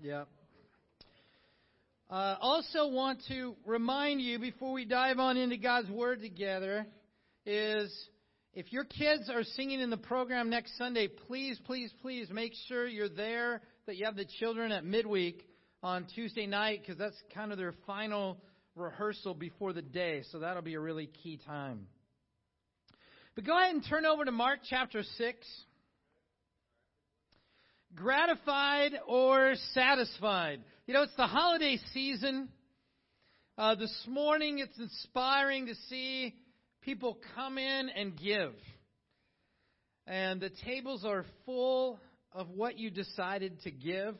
Yep. Uh, also, want to remind you before we dive on into God's Word together is if your kids are singing in the program next Sunday, please, please, please make sure you're there, that you have the children at midweek on Tuesday night, because that's kind of their final rehearsal before the day. So that'll be a really key time. But go ahead and turn over to Mark chapter 6. Gratified or satisfied? You know, it's the holiday season. Uh, this morning, it's inspiring to see people come in and give. And the tables are full of what you decided to give.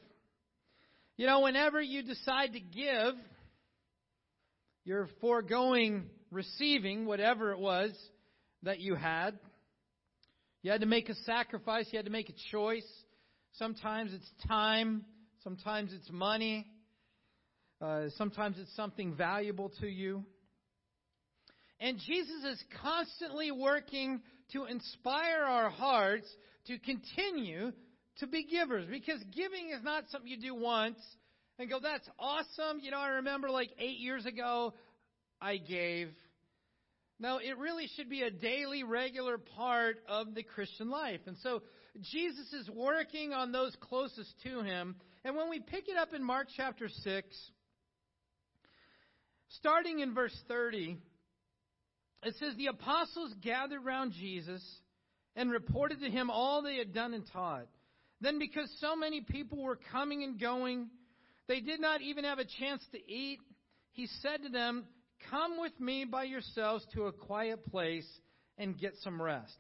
You know, whenever you decide to give, you're foregoing receiving whatever it was that you had. You had to make a sacrifice, you had to make a choice. Sometimes it's time, sometimes it's money, uh, sometimes it's something valuable to you. And Jesus is constantly working to inspire our hearts to continue to be givers because giving is not something you do once and go, that's awesome. You know, I remember like eight years ago, I gave. No, it really should be a daily, regular part of the Christian life. And so Jesus is working on those closest to him. And when we pick it up in Mark chapter 6, starting in verse 30, it says, The apostles gathered round Jesus and reported to him all they had done and taught. Then, because so many people were coming and going, they did not even have a chance to eat. He said to them, Come with me by yourselves to a quiet place and get some rest.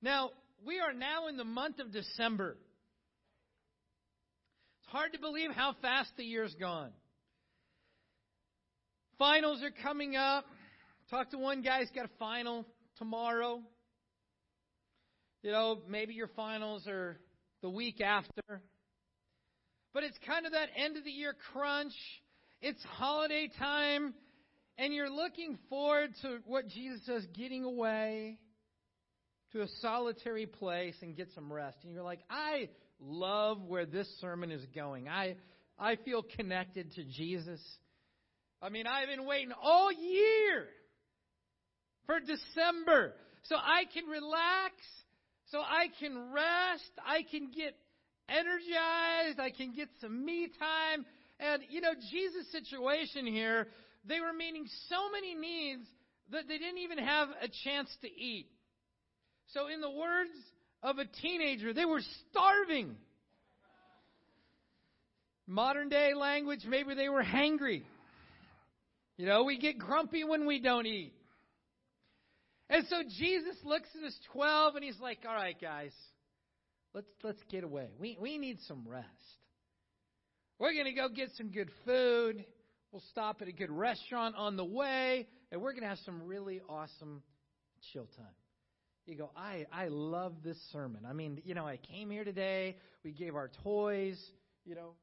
Now, we are now in the month of December. It's hard to believe how fast the year's gone. Finals are coming up. Talk to one guy, he's got a final tomorrow. You know, maybe your finals are the week after. But it's kind of that end of the year crunch. It's holiday time, and you're looking forward to what Jesus says getting away to a solitary place and get some rest. And you're like, I love where this sermon is going. I, I feel connected to Jesus. I mean, I've been waiting all year for December. So I can relax, so I can rest, I can get energized, I can get some me time. And, you know, Jesus' situation here, they were meeting so many needs that they didn't even have a chance to eat. So, in the words of a teenager, they were starving. Modern day language, maybe they were hangry. You know, we get grumpy when we don't eat. And so Jesus looks at his 12 and he's like, all right, guys, let's, let's get away. We, we need some rest. We're going to go get some good food. We'll stop at a good restaurant on the way, and we're going to have some really awesome chill time. You go, I, I love this sermon. I mean, you know, I came here today. We gave our toys. You know,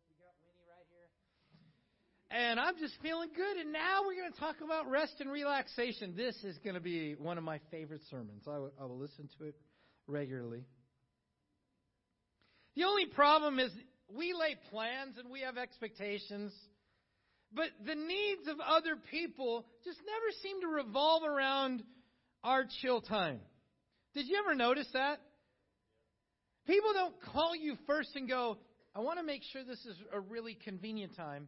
and I'm just feeling good. And now we're going to talk about rest and relaxation. This is going to be one of my favorite sermons. I, w- I will listen to it regularly. The only problem is we lay plans and we have expectations, but the needs of other people just never seem to revolve around our chill time. Did you ever notice that? People don't call you first and go, I want to make sure this is a really convenient time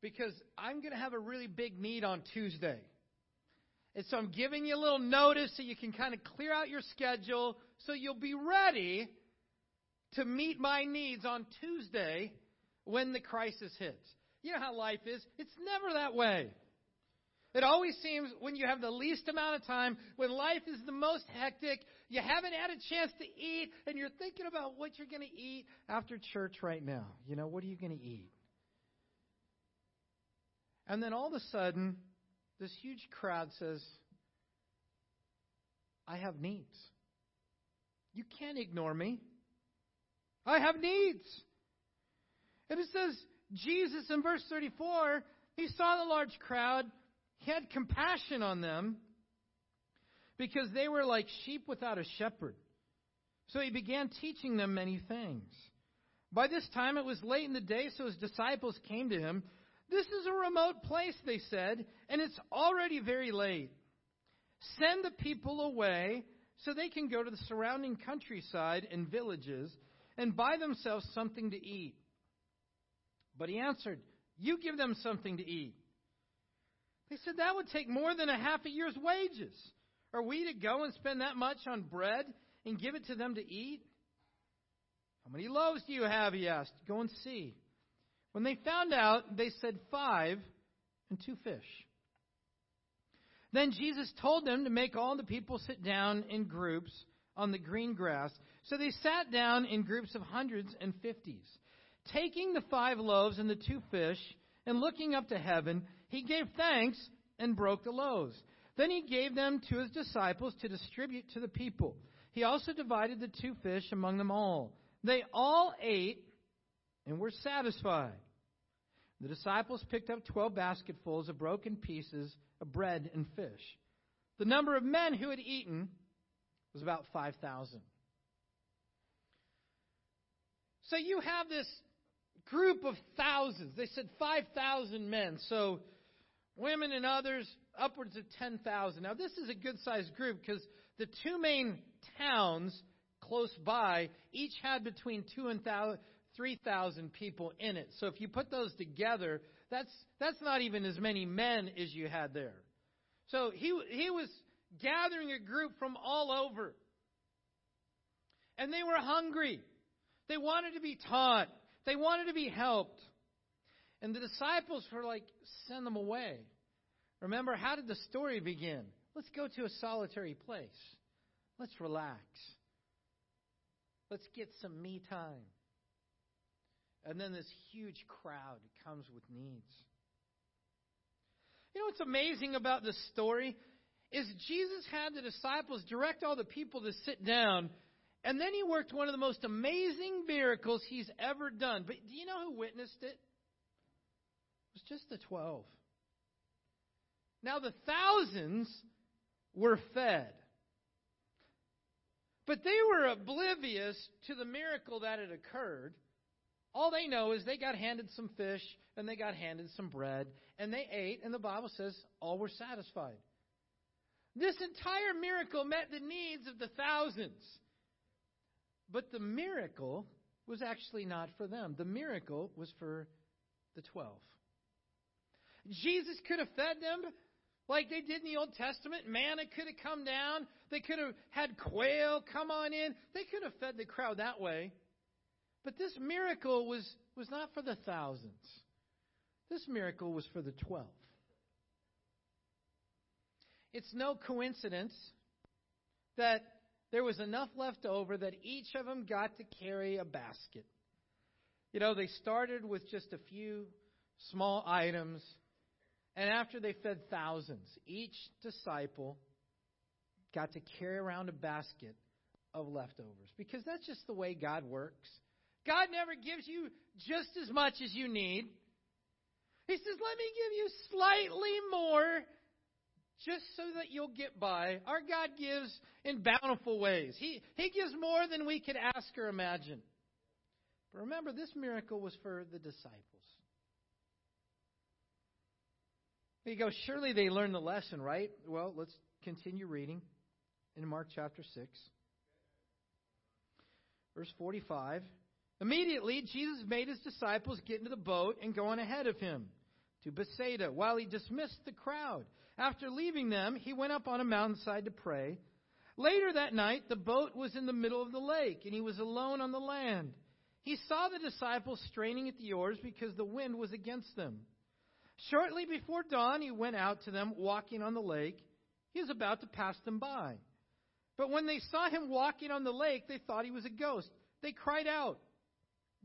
because I'm going to have a really big need on Tuesday. And so I'm giving you a little notice so you can kind of clear out your schedule so you'll be ready to meet my needs on Tuesday when the crisis hits. You know how life is. It's never that way. It always seems when you have the least amount of time, when life is the most hectic, you haven't had a chance to eat, and you're thinking about what you're going to eat after church right now. You know, what are you going to eat? And then all of a sudden, this huge crowd says, I have needs. You can't ignore me. I have needs. And it says, Jesus in verse 34, he saw the large crowd. He had compassion on them because they were like sheep without a shepherd. So he began teaching them many things. By this time it was late in the day, so his disciples came to him. This is a remote place, they said, and it's already very late. Send the people away so they can go to the surrounding countryside and villages and buy themselves something to eat. But he answered, You give them something to eat. They said, That would take more than a half a year's wages. Are we to go and spend that much on bread and give it to them to eat? How many loaves do you have? He asked. Go and see. When they found out, they said, Five and two fish. Then Jesus told them to make all the people sit down in groups on the green grass. So they sat down in groups of hundreds and fifties. Taking the five loaves and the two fish, and looking up to heaven, he gave thanks and broke the loaves. Then he gave them to his disciples to distribute to the people. He also divided the two fish among them all. They all ate and were satisfied. The disciples picked up twelve basketfuls of broken pieces of bread and fish. The number of men who had eaten was about 5,000. So you have this group of thousands. They said 5,000 men. So women and others, upwards of 10,000. Now, this is a good sized group because the two main towns close by each had between two and 3,000 people in it. So if you put those together, that's, that's not even as many men as you had there. So he, he was gathering a group from all over. And they were hungry. They wanted to be taught. They wanted to be helped. And the disciples were like, send them away. Remember, how did the story begin? Let's go to a solitary place. Let's relax. Let's get some me time. And then this huge crowd comes with needs. You know what's amazing about this story? Is Jesus had the disciples direct all the people to sit down, and then he worked one of the most amazing miracles he's ever done. But do you know who witnessed it? It was just the twelve. Now the thousands were fed. But they were oblivious to the miracle that had occurred. All they know is they got handed some fish and they got handed some bread and they ate, and the Bible says all were satisfied. This entire miracle met the needs of the thousands. But the miracle was actually not for them. The miracle was for the twelve. Jesus could have fed them like they did in the Old Testament. Manna could have come down. They could have had quail come on in. They could have fed the crowd that way. But this miracle was, was not for the thousands. This miracle was for the twelve. It's no coincidence that there was enough left over that each of them got to carry a basket. You know, they started with just a few small items, and after they fed thousands, each disciple got to carry around a basket of leftovers because that's just the way God works. God never gives you just as much as you need. He says, Let me give you slightly more just so that you'll get by. Our God gives in bountiful ways. He, he gives more than we could ask or imagine. But remember, this miracle was for the disciples. Go. Surely they learned the lesson, right? Well, let's continue reading in Mark chapter 6. Verse 45. Immediately, Jesus made his disciples get into the boat and go on ahead of him to Bethsaida while he dismissed the crowd. After leaving them, he went up on a mountainside to pray. Later that night, the boat was in the middle of the lake, and he was alone on the land. He saw the disciples straining at the oars because the wind was against them. Shortly before dawn, he went out to them walking on the lake. He was about to pass them by. But when they saw him walking on the lake, they thought he was a ghost. They cried out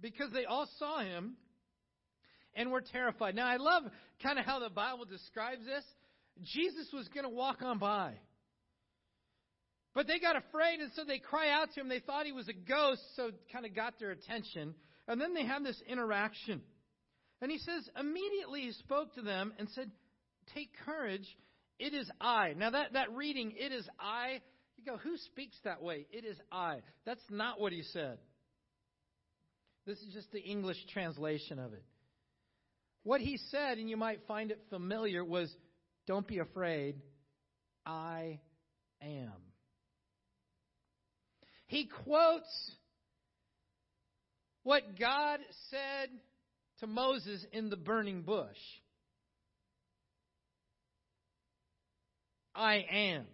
because they all saw him and were terrified. Now, I love kind of how the Bible describes this. Jesus was going to walk on by. But they got afraid, and so they cry out to him. They thought he was a ghost, so kind of got their attention. And then they have this interaction. And he says, immediately he spoke to them and said, Take courage, it is I. Now, that, that reading, it is I, you go, who speaks that way? It is I. That's not what he said. This is just the English translation of it. What he said, and you might find it familiar, was Don't be afraid, I am. He quotes what God said to Moses in the burning bush I am.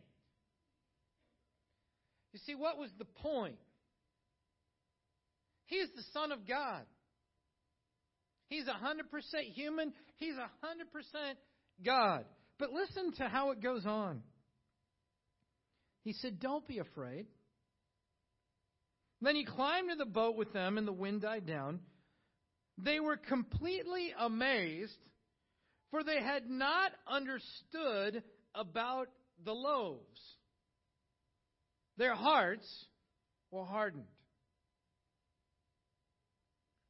You see, what was the point? He is the Son of God. He's 100% human. He's 100% God. But listen to how it goes on. He said, Don't be afraid. Then he climbed to the boat with them, and the wind died down. They were completely amazed, for they had not understood about the loaves. Their hearts were hardened.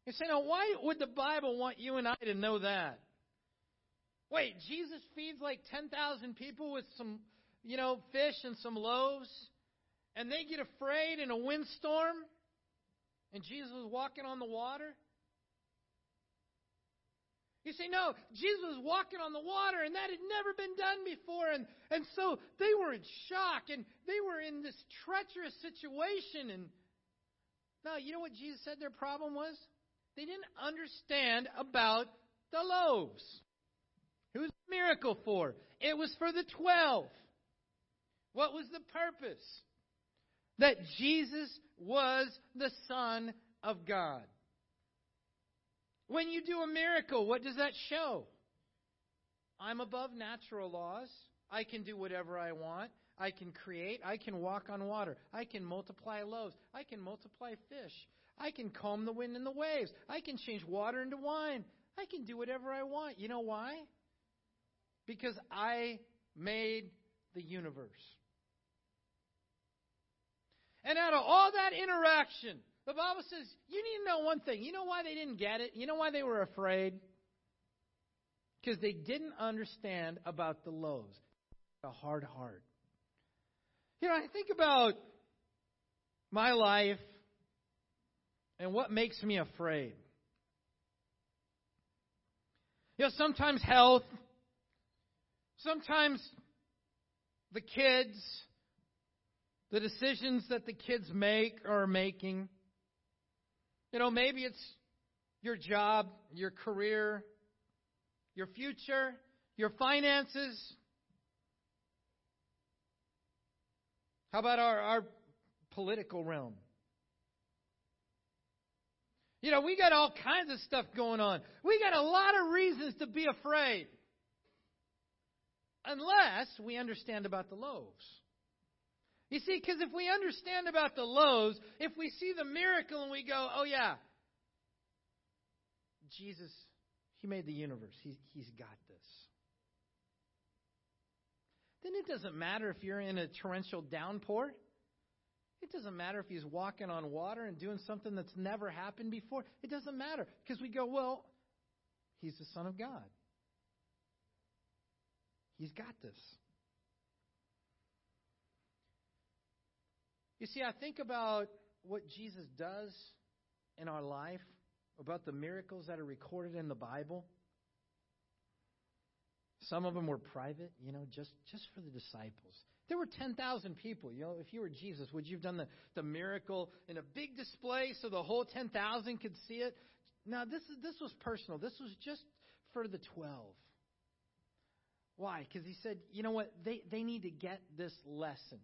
You say, now, why would the Bible want you and I to know that? Wait, Jesus feeds like 10,000 people with some, you know, fish and some loaves, and they get afraid in a windstorm, and Jesus is walking on the water? You say, no, Jesus was walking on the water, and that had never been done before. And, and so they were in shock, and they were in this treacherous situation. And now, you know what Jesus said their problem was? They didn't understand about the loaves. Who was the miracle for? It was for the twelve. What was the purpose? That Jesus was the Son of God. When you do a miracle, what does that show? I'm above natural laws. I can do whatever I want. I can create. I can walk on water. I can multiply loaves. I can multiply fish. I can calm the wind and the waves. I can change water into wine. I can do whatever I want. You know why? Because I made the universe. And out of all that interaction, the Bible says you need to know one thing. You know why they didn't get it? You know why they were afraid? Because they didn't understand about the loaves. A hard heart. You know, I think about my life and what makes me afraid. You know, sometimes health, sometimes the kids, the decisions that the kids make or are making. You know, maybe it's your job, your career, your future, your finances. How about our, our political realm? You know, we got all kinds of stuff going on. We got a lot of reasons to be afraid. Unless we understand about the loaves. You see, because if we understand about the loaves, if we see the miracle and we go, oh, yeah, Jesus, He made the universe, he, He's got this. Then it doesn't matter if you're in a torrential downpour. It doesn't matter if he's walking on water and doing something that's never happened before. It doesn't matter because we go, well, he's the Son of God. He's got this. You see, I think about what Jesus does in our life, about the miracles that are recorded in the Bible. Some of them were private, you know, just, just for the disciples. There were 10,000 people. You know, if you were Jesus, would you have done the, the miracle in a big display so the whole 10,000 could see it? Now, this, is, this was personal. This was just for the 12. Why? Because he said, you know what? They, they need to get this lesson.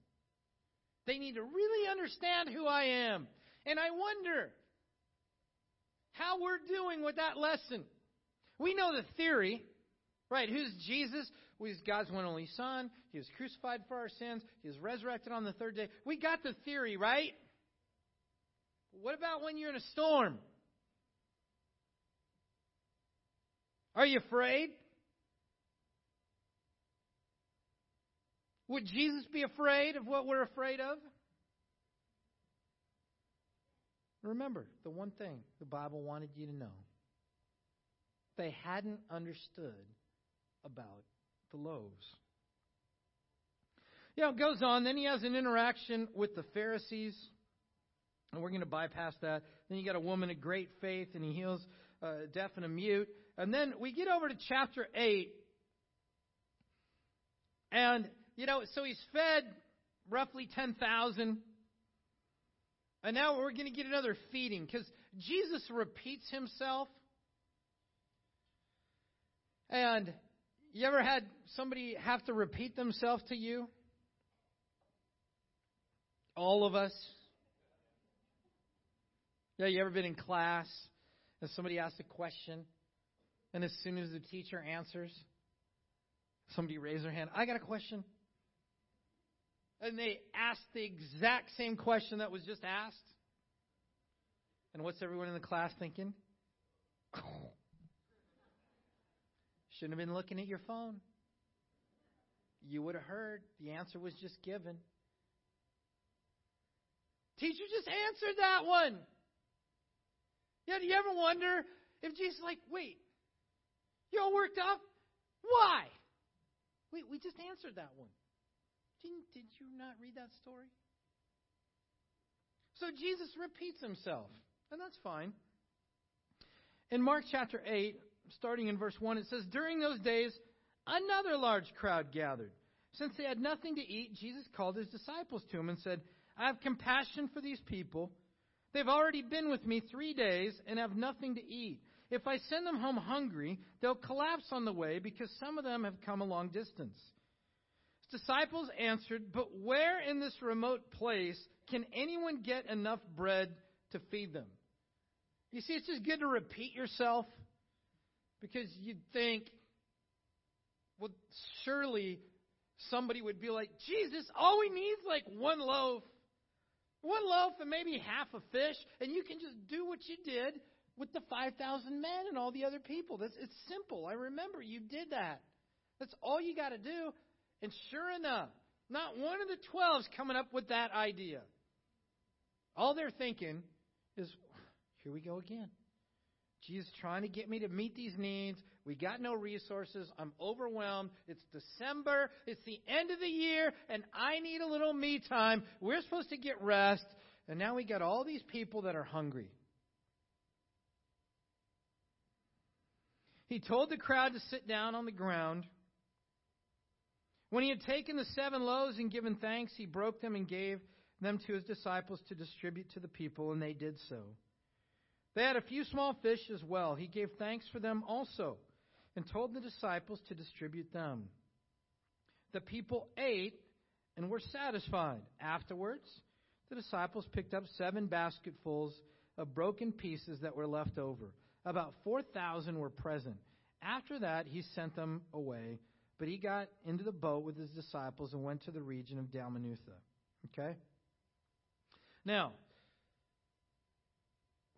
They need to really understand who I am. And I wonder how we're doing with that lesson. We know the theory, right? Who's Jesus? Well, he's God's one only Son. He was crucified for our sins. He was resurrected on the third day. We got the theory, right? What about when you're in a storm? Are you afraid? Would Jesus be afraid of what we're afraid of? Remember the one thing the Bible wanted you to know they hadn't understood about the loaves. You know, it goes on. Then he has an interaction with the Pharisees. And we're going to bypass that. Then you got a woman of great faith, and he heals uh, deaf and a mute. And then we get over to chapter 8. And, you know, so he's fed roughly 10,000. And now we're going to get another feeding because Jesus repeats himself. And you ever had somebody have to repeat themselves to you? All of us. Yeah, you ever been in class and somebody asks a question, and as soon as the teacher answers, somebody raises their hand, I got a question. And they asked the exact same question that was just asked. And what's everyone in the class thinking? Shouldn't have been looking at your phone. You would have heard. The answer was just given. Teacher just answered that one. Yeah, do you ever wonder if Jesus like, wait, you all worked up? Why? Wait, we just answered that one. Didn't, did you not read that story? So Jesus repeats himself, and that's fine. In Mark chapter 8, starting in verse 1, it says, During those days, another large crowd gathered. Since they had nothing to eat, Jesus called his disciples to him and said, I have compassion for these people. They've already been with me three days and have nothing to eat. If I send them home hungry, they'll collapse on the way because some of them have come a long distance. His disciples answered, But where in this remote place can anyone get enough bread to feed them? You see, it's just good to repeat yourself because you'd think, well, surely somebody would be like, Jesus, all we need is like one loaf. One loaf and maybe half a fish, and you can just do what you did with the 5,000 men and all the other people. That's, it's simple. I remember you did that. That's all you got to do. And sure enough, not one of the 12's coming up with that idea. All they're thinking is, here we go again. Jesus trying to get me to meet these needs. We got no resources. I'm overwhelmed. It's December. It's the end of the year, and I need a little me time. We're supposed to get rest, and now we got all these people that are hungry. He told the crowd to sit down on the ground. When he had taken the seven loaves and given thanks, he broke them and gave them to his disciples to distribute to the people, and they did so. They had a few small fish as well. He gave thanks for them also, and told the disciples to distribute them. The people ate and were satisfied. Afterwards, the disciples picked up seven basketfuls of broken pieces that were left over. About 4,000 were present. After that, he sent them away, but he got into the boat with his disciples and went to the region of Dalmanutha. Okay? Now,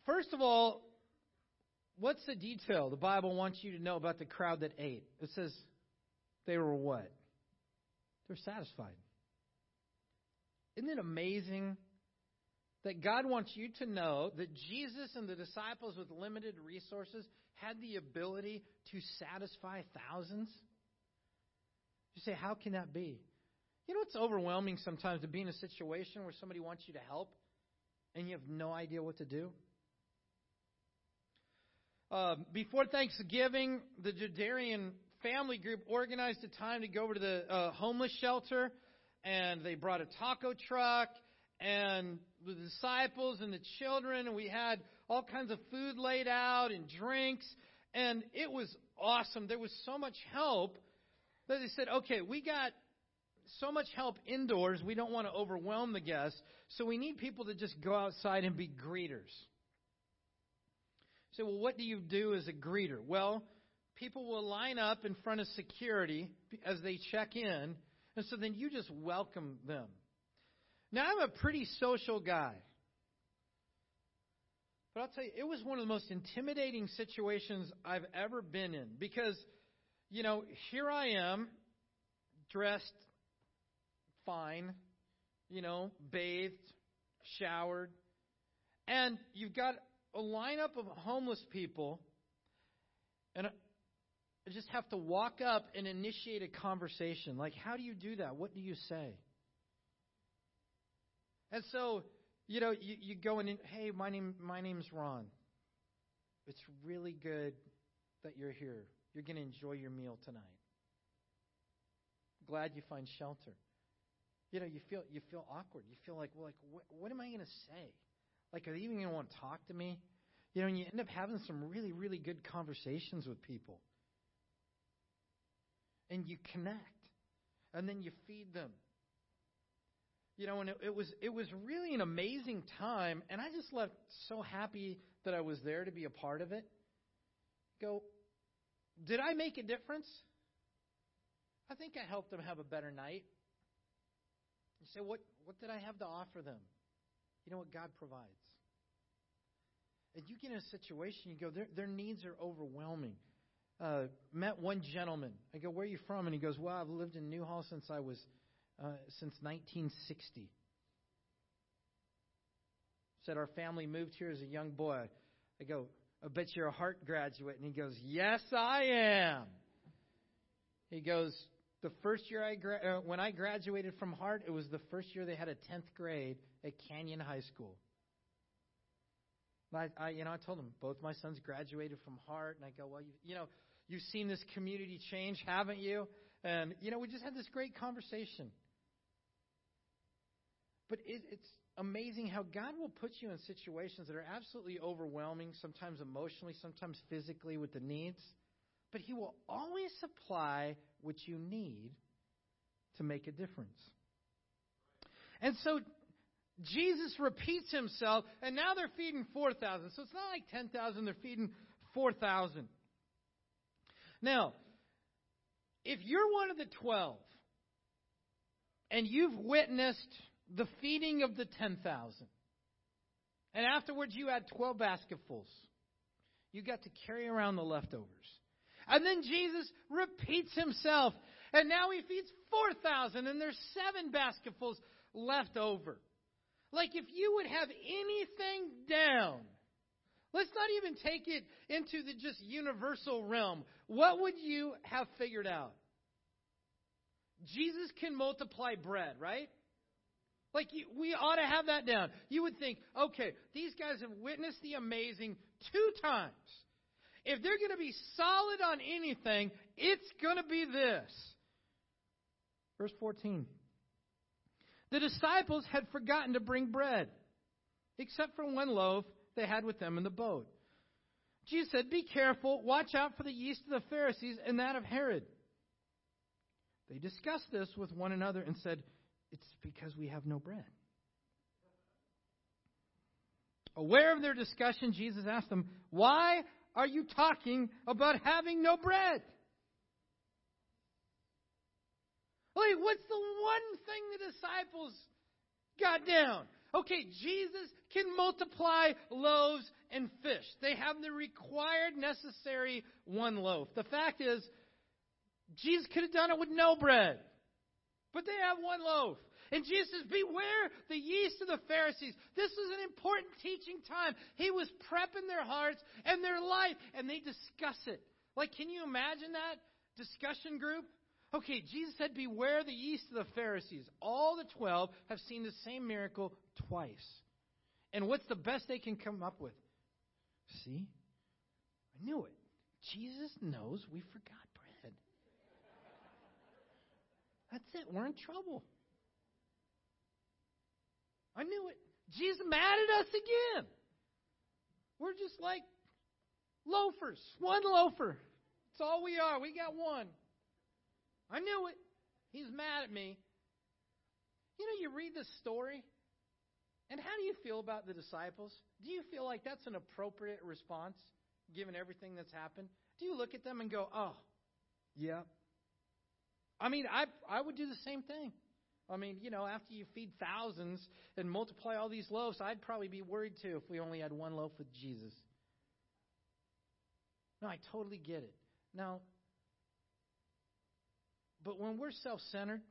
first of all, what's the detail the Bible wants you to know about the crowd that ate? It says they were what? They're satisfied. Isn't it amazing that God wants you to know that Jesus and the disciples with limited resources had the ability to satisfy thousands? You say, how can that be? You know, it's overwhelming sometimes to be in a situation where somebody wants you to help and you have no idea what to do. Uh, before Thanksgiving, the Judarian family group organized a time to go over to the uh, homeless shelter, and they brought a taco truck and the disciples and the children, and we had all kinds of food laid out and drinks, and it was awesome. There was so much help they said, okay, we got so much help indoors, we don't want to overwhelm the guests, so we need people to just go outside and be greeters. So, well, what do you do as a greeter? Well, people will line up in front of security as they check in, and so then you just welcome them. Now, I'm a pretty social guy. But I'll tell you, it was one of the most intimidating situations I've ever been in because, you know, here I am, dressed fine, you know, bathed, showered, and you've got a lineup of homeless people, and I just have to walk up and initiate a conversation. Like, how do you do that? What do you say? And so You know, you, you go in, hey, my name my name's Ron. It's really good that you're here. You're going to enjoy your meal tonight. Glad you find shelter. You know, you feel you feel awkward. You feel like, well, like what, what am I going to say? Like, are they even going to want to talk to me? You know, and you end up having some really, really good conversations with people. And you connect. And then you feed them. You know, and it, it was it was really an amazing time, and I just left so happy that I was there to be a part of it. Go, did I make a difference? I think I helped them have a better night. You say, what, what did I have to offer them? You know what God provides. And you get in a situation, you go, their, their needs are overwhelming. Uh, met one gentleman. I go, where are you from? And he goes, well, I've lived in Newhall since I was, uh, since 1960. Said our family moved here as a young boy. I go, I bet you're a Hart graduate. And he goes, Yes, I am. He goes, The first year I gra- uh, when I graduated from Hart, it was the first year they had a 10th grade at Canyon High School. I, I, you know, I told him both my sons graduated from Hart, and I go, well, you, you know, you've seen this community change, haven't you? And you know, we just had this great conversation. But it, it's amazing how God will put you in situations that are absolutely overwhelming, sometimes emotionally, sometimes physically with the needs. But He will always supply what you need to make a difference. And so Jesus repeats himself, and now they're feeding 4,000. So it's not like 10,000, they're feeding 4,000. Now, if you're one of the 12 and you've witnessed the feeding of the 10,000. And afterwards, you had 12 basketfuls. You got to carry around the leftovers. And then Jesus repeats himself. And now he feeds 4,000, and there's seven basketfuls left over. Like if you would have anything down, let's not even take it into the just universal realm. What would you have figured out? Jesus can multiply bread, right? Like, we ought to have that down. You would think, okay, these guys have witnessed the amazing two times. If they're going to be solid on anything, it's going to be this. Verse 14. The disciples had forgotten to bring bread, except for one loaf they had with them in the boat. Jesus said, Be careful, watch out for the yeast of the Pharisees and that of Herod. They discussed this with one another and said, it's because we have no bread. Aware of their discussion, Jesus asked them, Why are you talking about having no bread? Wait, what's the one thing the disciples got down? Okay, Jesus can multiply loaves and fish. They have the required, necessary one loaf. The fact is, Jesus could have done it with no bread. But they have one loaf. And Jesus says, Beware the yeast of the Pharisees. This is an important teaching time. He was prepping their hearts and their life, and they discuss it. Like, can you imagine that discussion group? Okay, Jesus said, Beware the yeast of the Pharisees. All the twelve have seen the same miracle twice. And what's the best they can come up with? See? I knew it. Jesus knows we forgot that's it. We're in trouble. I knew it. Jesus mad at us again. We're just like loafers. One loafer. That's all we are. We got one. I knew it. He's mad at me. You know, you read this story, and how do you feel about the disciples? Do you feel like that's an appropriate response, given everything that's happened? Do you look at them and go, oh, yeah, I mean, I I would do the same thing. I mean, you know, after you feed thousands and multiply all these loaves, I'd probably be worried too if we only had one loaf with Jesus. No, I totally get it. Now, but when we're self centered,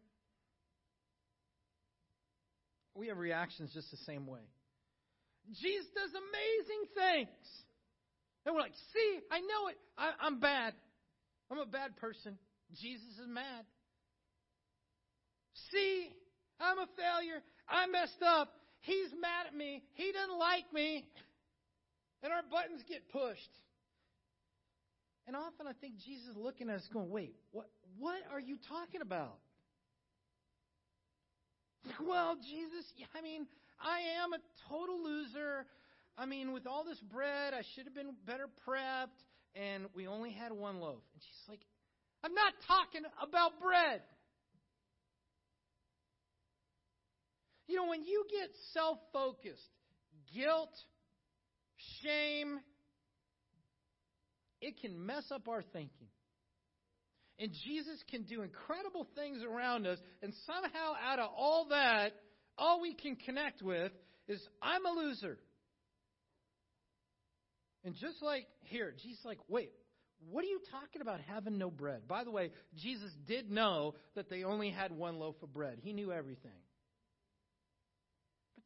we have reactions just the same way. Jesus does amazing things. And we're like, see, I know it. I, I'm bad. I'm a bad person. Jesus is mad. See, I'm a failure. I messed up. He's mad at me. He doesn't like me. And our buttons get pushed. And often I think Jesus is looking at us going, wait, what, what are you talking about? Well, Jesus, I mean, I am a total loser. I mean, with all this bread, I should have been better prepped, and we only had one loaf. And she's like, I'm not talking about bread. You know, when you get self focused, guilt, shame, it can mess up our thinking. And Jesus can do incredible things around us, and somehow out of all that, all we can connect with is, I'm a loser. And just like here, Jesus like, wait, what are you talking about having no bread? By the way, Jesus did know that they only had one loaf of bread. He knew everything.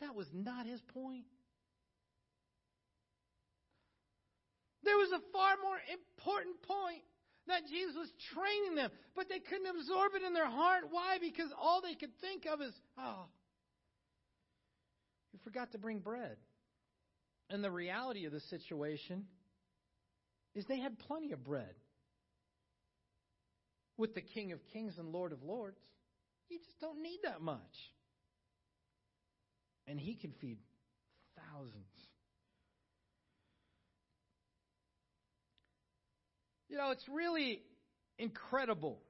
That was not his point. There was a far more important point that Jesus was training them, but they couldn't absorb it in their heart. Why? Because all they could think of is, oh, you forgot to bring bread. And the reality of the situation is they had plenty of bread. With the King of Kings and Lord of Lords, you just don't need that much. And he can feed thousands. You know, it's really incredible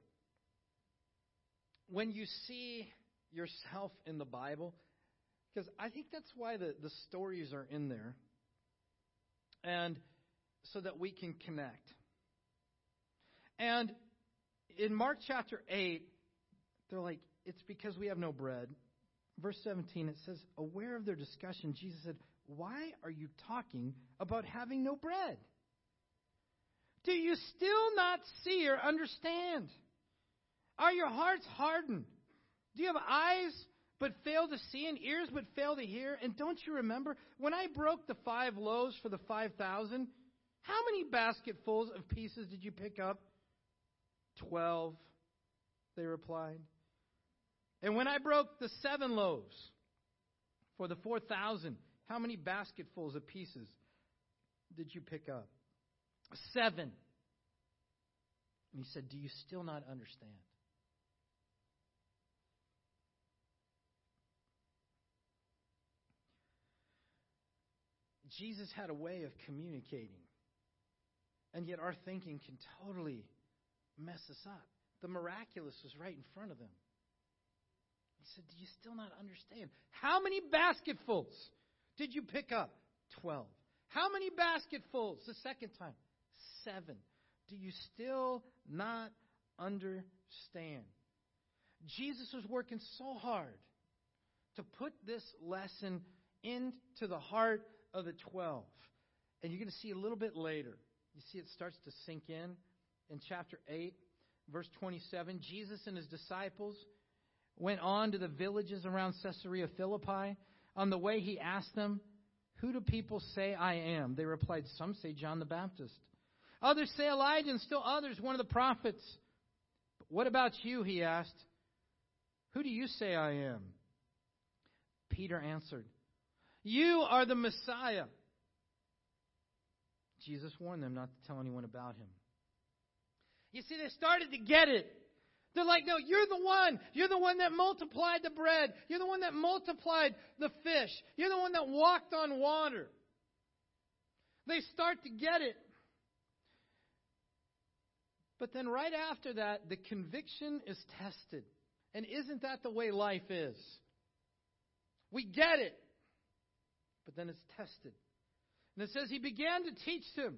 when you see yourself in the Bible, because I think that's why the, the stories are in there. And so that we can connect. And in Mark chapter 8, they're like, it's because we have no bread. Verse 17, it says, aware of their discussion, Jesus said, Why are you talking about having no bread? Do you still not see or understand? Are your hearts hardened? Do you have eyes but fail to see and ears but fail to hear? And don't you remember when I broke the five loaves for the 5,000? How many basketfuls of pieces did you pick up? Twelve, they replied. And when I broke the seven loaves for the 4,000, how many basketfuls of pieces did you pick up? Seven. And he said, Do you still not understand? Jesus had a way of communicating. And yet our thinking can totally mess us up. The miraculous was right in front of them. He said, Do you still not understand? How many basketfuls did you pick up? Twelve. How many basketfuls the second time? Seven. Do you still not understand? Jesus was working so hard to put this lesson into the heart of the twelve. And you're going to see a little bit later you see, it starts to sink in. In chapter 8, verse 27, Jesus and his disciples went on to the villages around Caesarea Philippi. On the way, he asked them, Who do people say I am? They replied, Some say John the Baptist. Others say Elijah, and still others, one of the prophets. But what about you? He asked. Who do you say I am? Peter answered, You are the Messiah. Jesus warned them not to tell anyone about him. You see, they started to get it. They're like, no, you're the one. You're the one that multiplied the bread. You're the one that multiplied the fish. You're the one that walked on water. They start to get it. But then right after that, the conviction is tested. And isn't that the way life is? We get it, but then it's tested. And it says, He began to teach them.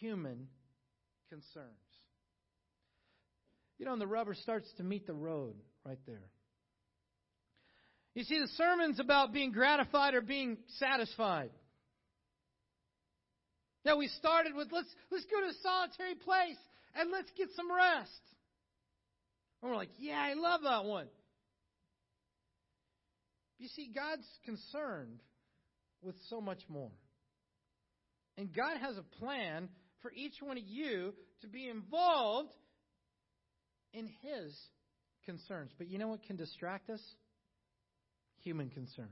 human concerns. You know, and the rubber starts to meet the road right there. You see, the sermon's about being gratified or being satisfied. Now we started with let's let's go to a solitary place and let's get some rest. And we're like, yeah, I love that one. You see, God's concerned with so much more. And God has a plan for each one of you to be involved in His concerns. But you know what can distract us? Human concerns.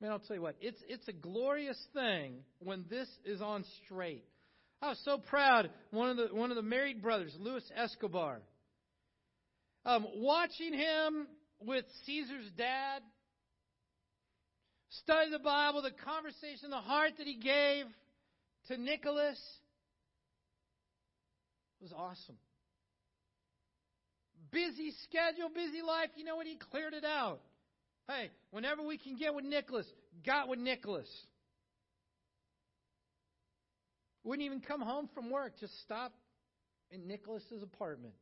Man, I'll tell you what, it's, it's a glorious thing when this is on straight. I was so proud. One of the, one of the married brothers, Luis Escobar, um, watching him with Caesar's dad, study the Bible, the conversation, the heart that he gave to Nicholas was awesome. Busy schedule, busy life. You know what? He cleared it out. Hey, whenever we can get with Nicholas, got with Nicholas. Wouldn't even come home from work, just stop in Nicholas's apartment.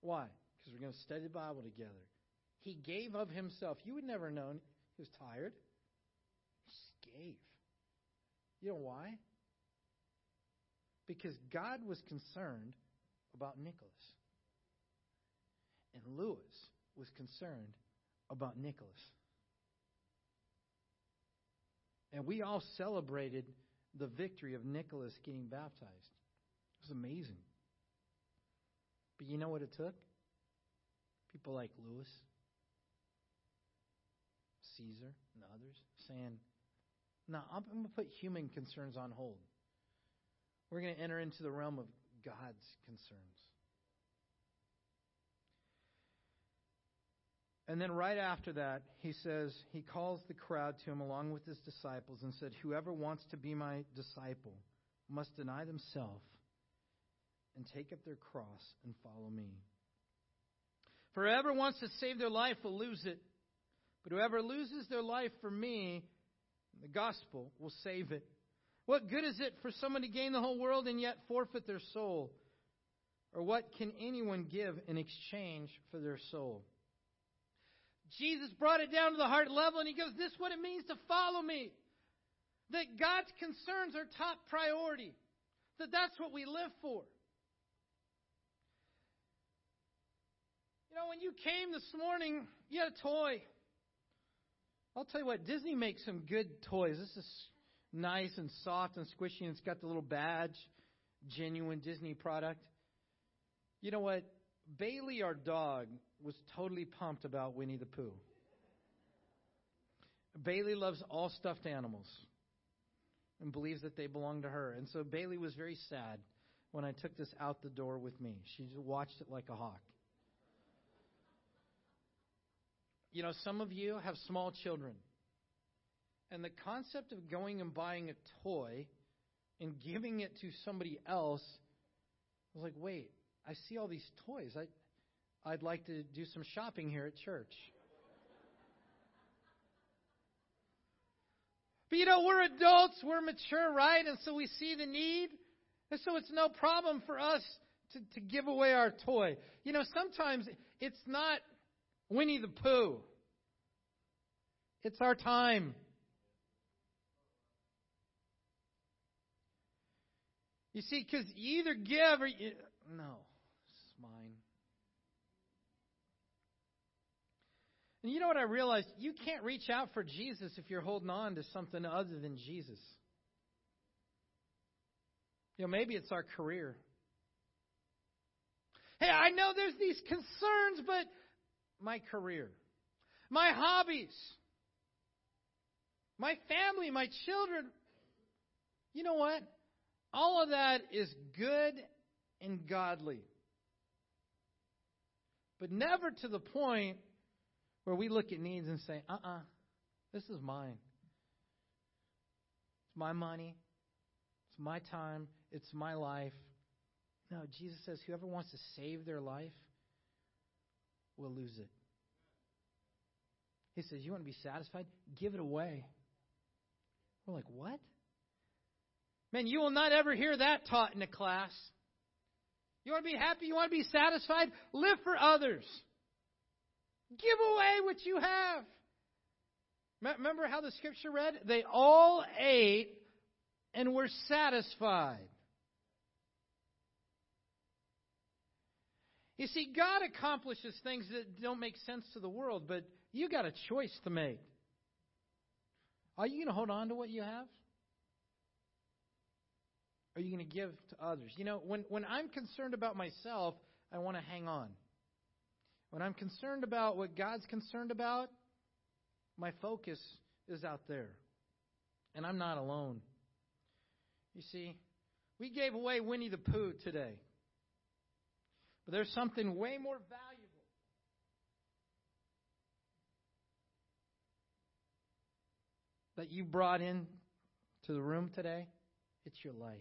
Why? Because we're going to study the Bible together. He gave of himself. You would never know he was tired. Gave. You know why? Because God was concerned about Nicholas. And Lewis was concerned about Nicholas. And we all celebrated the victory of Nicholas getting baptized. It was amazing. But you know what it took? People like Lewis, Caesar, and others saying, No, I'm going to put human concerns on hold. We're going to enter into the realm of God's concerns. And then right after that, he says, he calls the crowd to him along with his disciples and said, Whoever wants to be my disciple must deny themselves and take up their cross and follow me. For whoever wants to save their life will lose it, but whoever loses their life for me, the gospel, will save it. What good is it for someone to gain the whole world and yet forfeit their soul? Or what can anyone give in exchange for their soul? Jesus brought it down to the heart level and he goes, This is what it means to follow me. That God's concerns are top priority. That that's what we live for. You know, when you came this morning, you had a toy. I'll tell you what, Disney makes some good toys. This is nice and soft and squishy, and it's got the little badge, genuine Disney product. You know what? Bailey, our dog, was totally pumped about Winnie the Pooh. Bailey loves all stuffed animals and believes that they belong to her. And so Bailey was very sad when I took this out the door with me. She just watched it like a hawk. You know, some of you have small children. And the concept of going and buying a toy and giving it to somebody else I was like, wait, I see all these toys. I, I'd like to do some shopping here at church. But you know, we're adults, we're mature, right? And so we see the need. And so it's no problem for us to, to give away our toy. You know, sometimes it's not Winnie the Pooh, it's our time. You see, because you either give or you. No. It's mine. And you know what I realized? You can't reach out for Jesus if you're holding on to something other than Jesus. You know, maybe it's our career. Hey, I know there's these concerns, but my career, my hobbies, my family, my children, you know what? All of that is good and godly. But never to the point where we look at needs and say, uh uh-uh, uh, this is mine. It's my money. It's my time. It's my life. No, Jesus says, whoever wants to save their life will lose it. He says, You want to be satisfied? Give it away. We're like, What? Man, you will not ever hear that taught in a class. You want to be happy? You want to be satisfied? Live for others. Give away what you have. Remember how the scripture read? They all ate and were satisfied. You see, God accomplishes things that don't make sense to the world, but you got a choice to make. Are you going to hold on to what you have? Are you going to give to others? You know, when, when I'm concerned about myself, I want to hang on. When I'm concerned about what God's concerned about, my focus is out there. And I'm not alone. You see, we gave away Winnie the Pooh today. But there's something way more valuable. That you brought in to the room today, it's your life.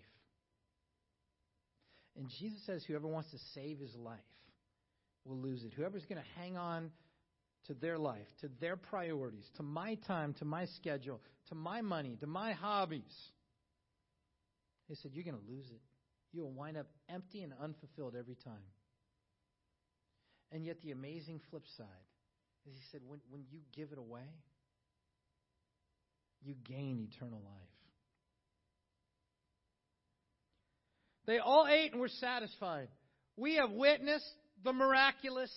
And Jesus says, whoever wants to save his life will lose it. Whoever's going to hang on to their life, to their priorities, to my time, to my schedule, to my money, to my hobbies, he said, you're going to lose it. You will wind up empty and unfulfilled every time. And yet, the amazing flip side is he said, when, when you give it away, you gain eternal life. They all ate and were satisfied. We have witnessed the miraculous.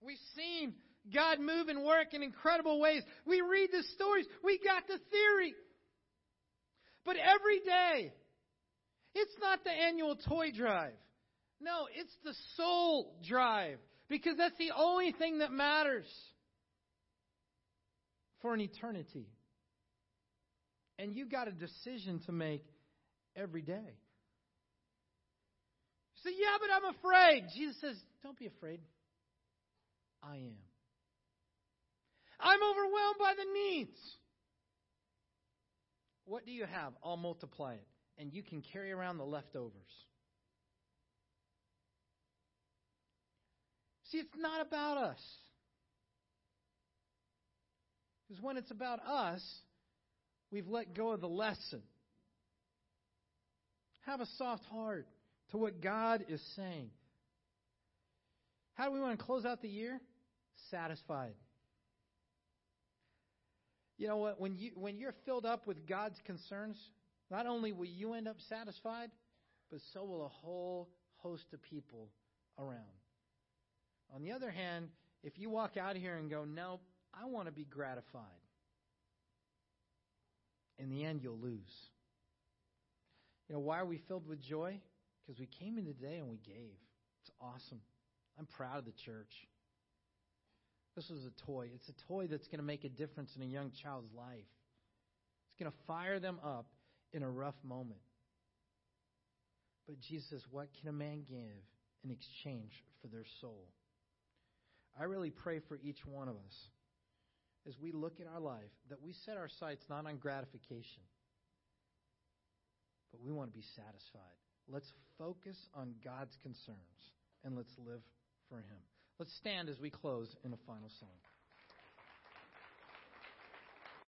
We've seen God move and work in incredible ways. We read the stories. We got the theory. But every day, it's not the annual toy drive. No, it's the soul drive. Because that's the only thing that matters for an eternity. And you got a decision to make every day You say, Yeah, but I'm afraid. Jesus says, Don't be afraid. I am. I'm overwhelmed by the needs. What do you have? I'll multiply it. And you can carry around the leftovers. See, it's not about us. Because when it's about us, we've let go of the lesson. Have a soft heart to what God is saying. How do we want to close out the year? Satisfied. You know what? When you when you're filled up with God's concerns, not only will you end up satisfied, but so will a whole host of people around. On the other hand, if you walk out here and go, "No, I want to be gratified," in the end you'll lose. You know, why are we filled with joy? Because we came in today and we gave. It's awesome. I'm proud of the church. This was a toy. It's a toy that's going to make a difference in a young child's life. It's going to fire them up in a rough moment. But Jesus What can a man give in exchange for their soul? I really pray for each one of us as we look at our life that we set our sights not on gratification, but we want to be satisfied. Let's focus on God's concerns and let's live for Him. Let's stand as we close in a final song.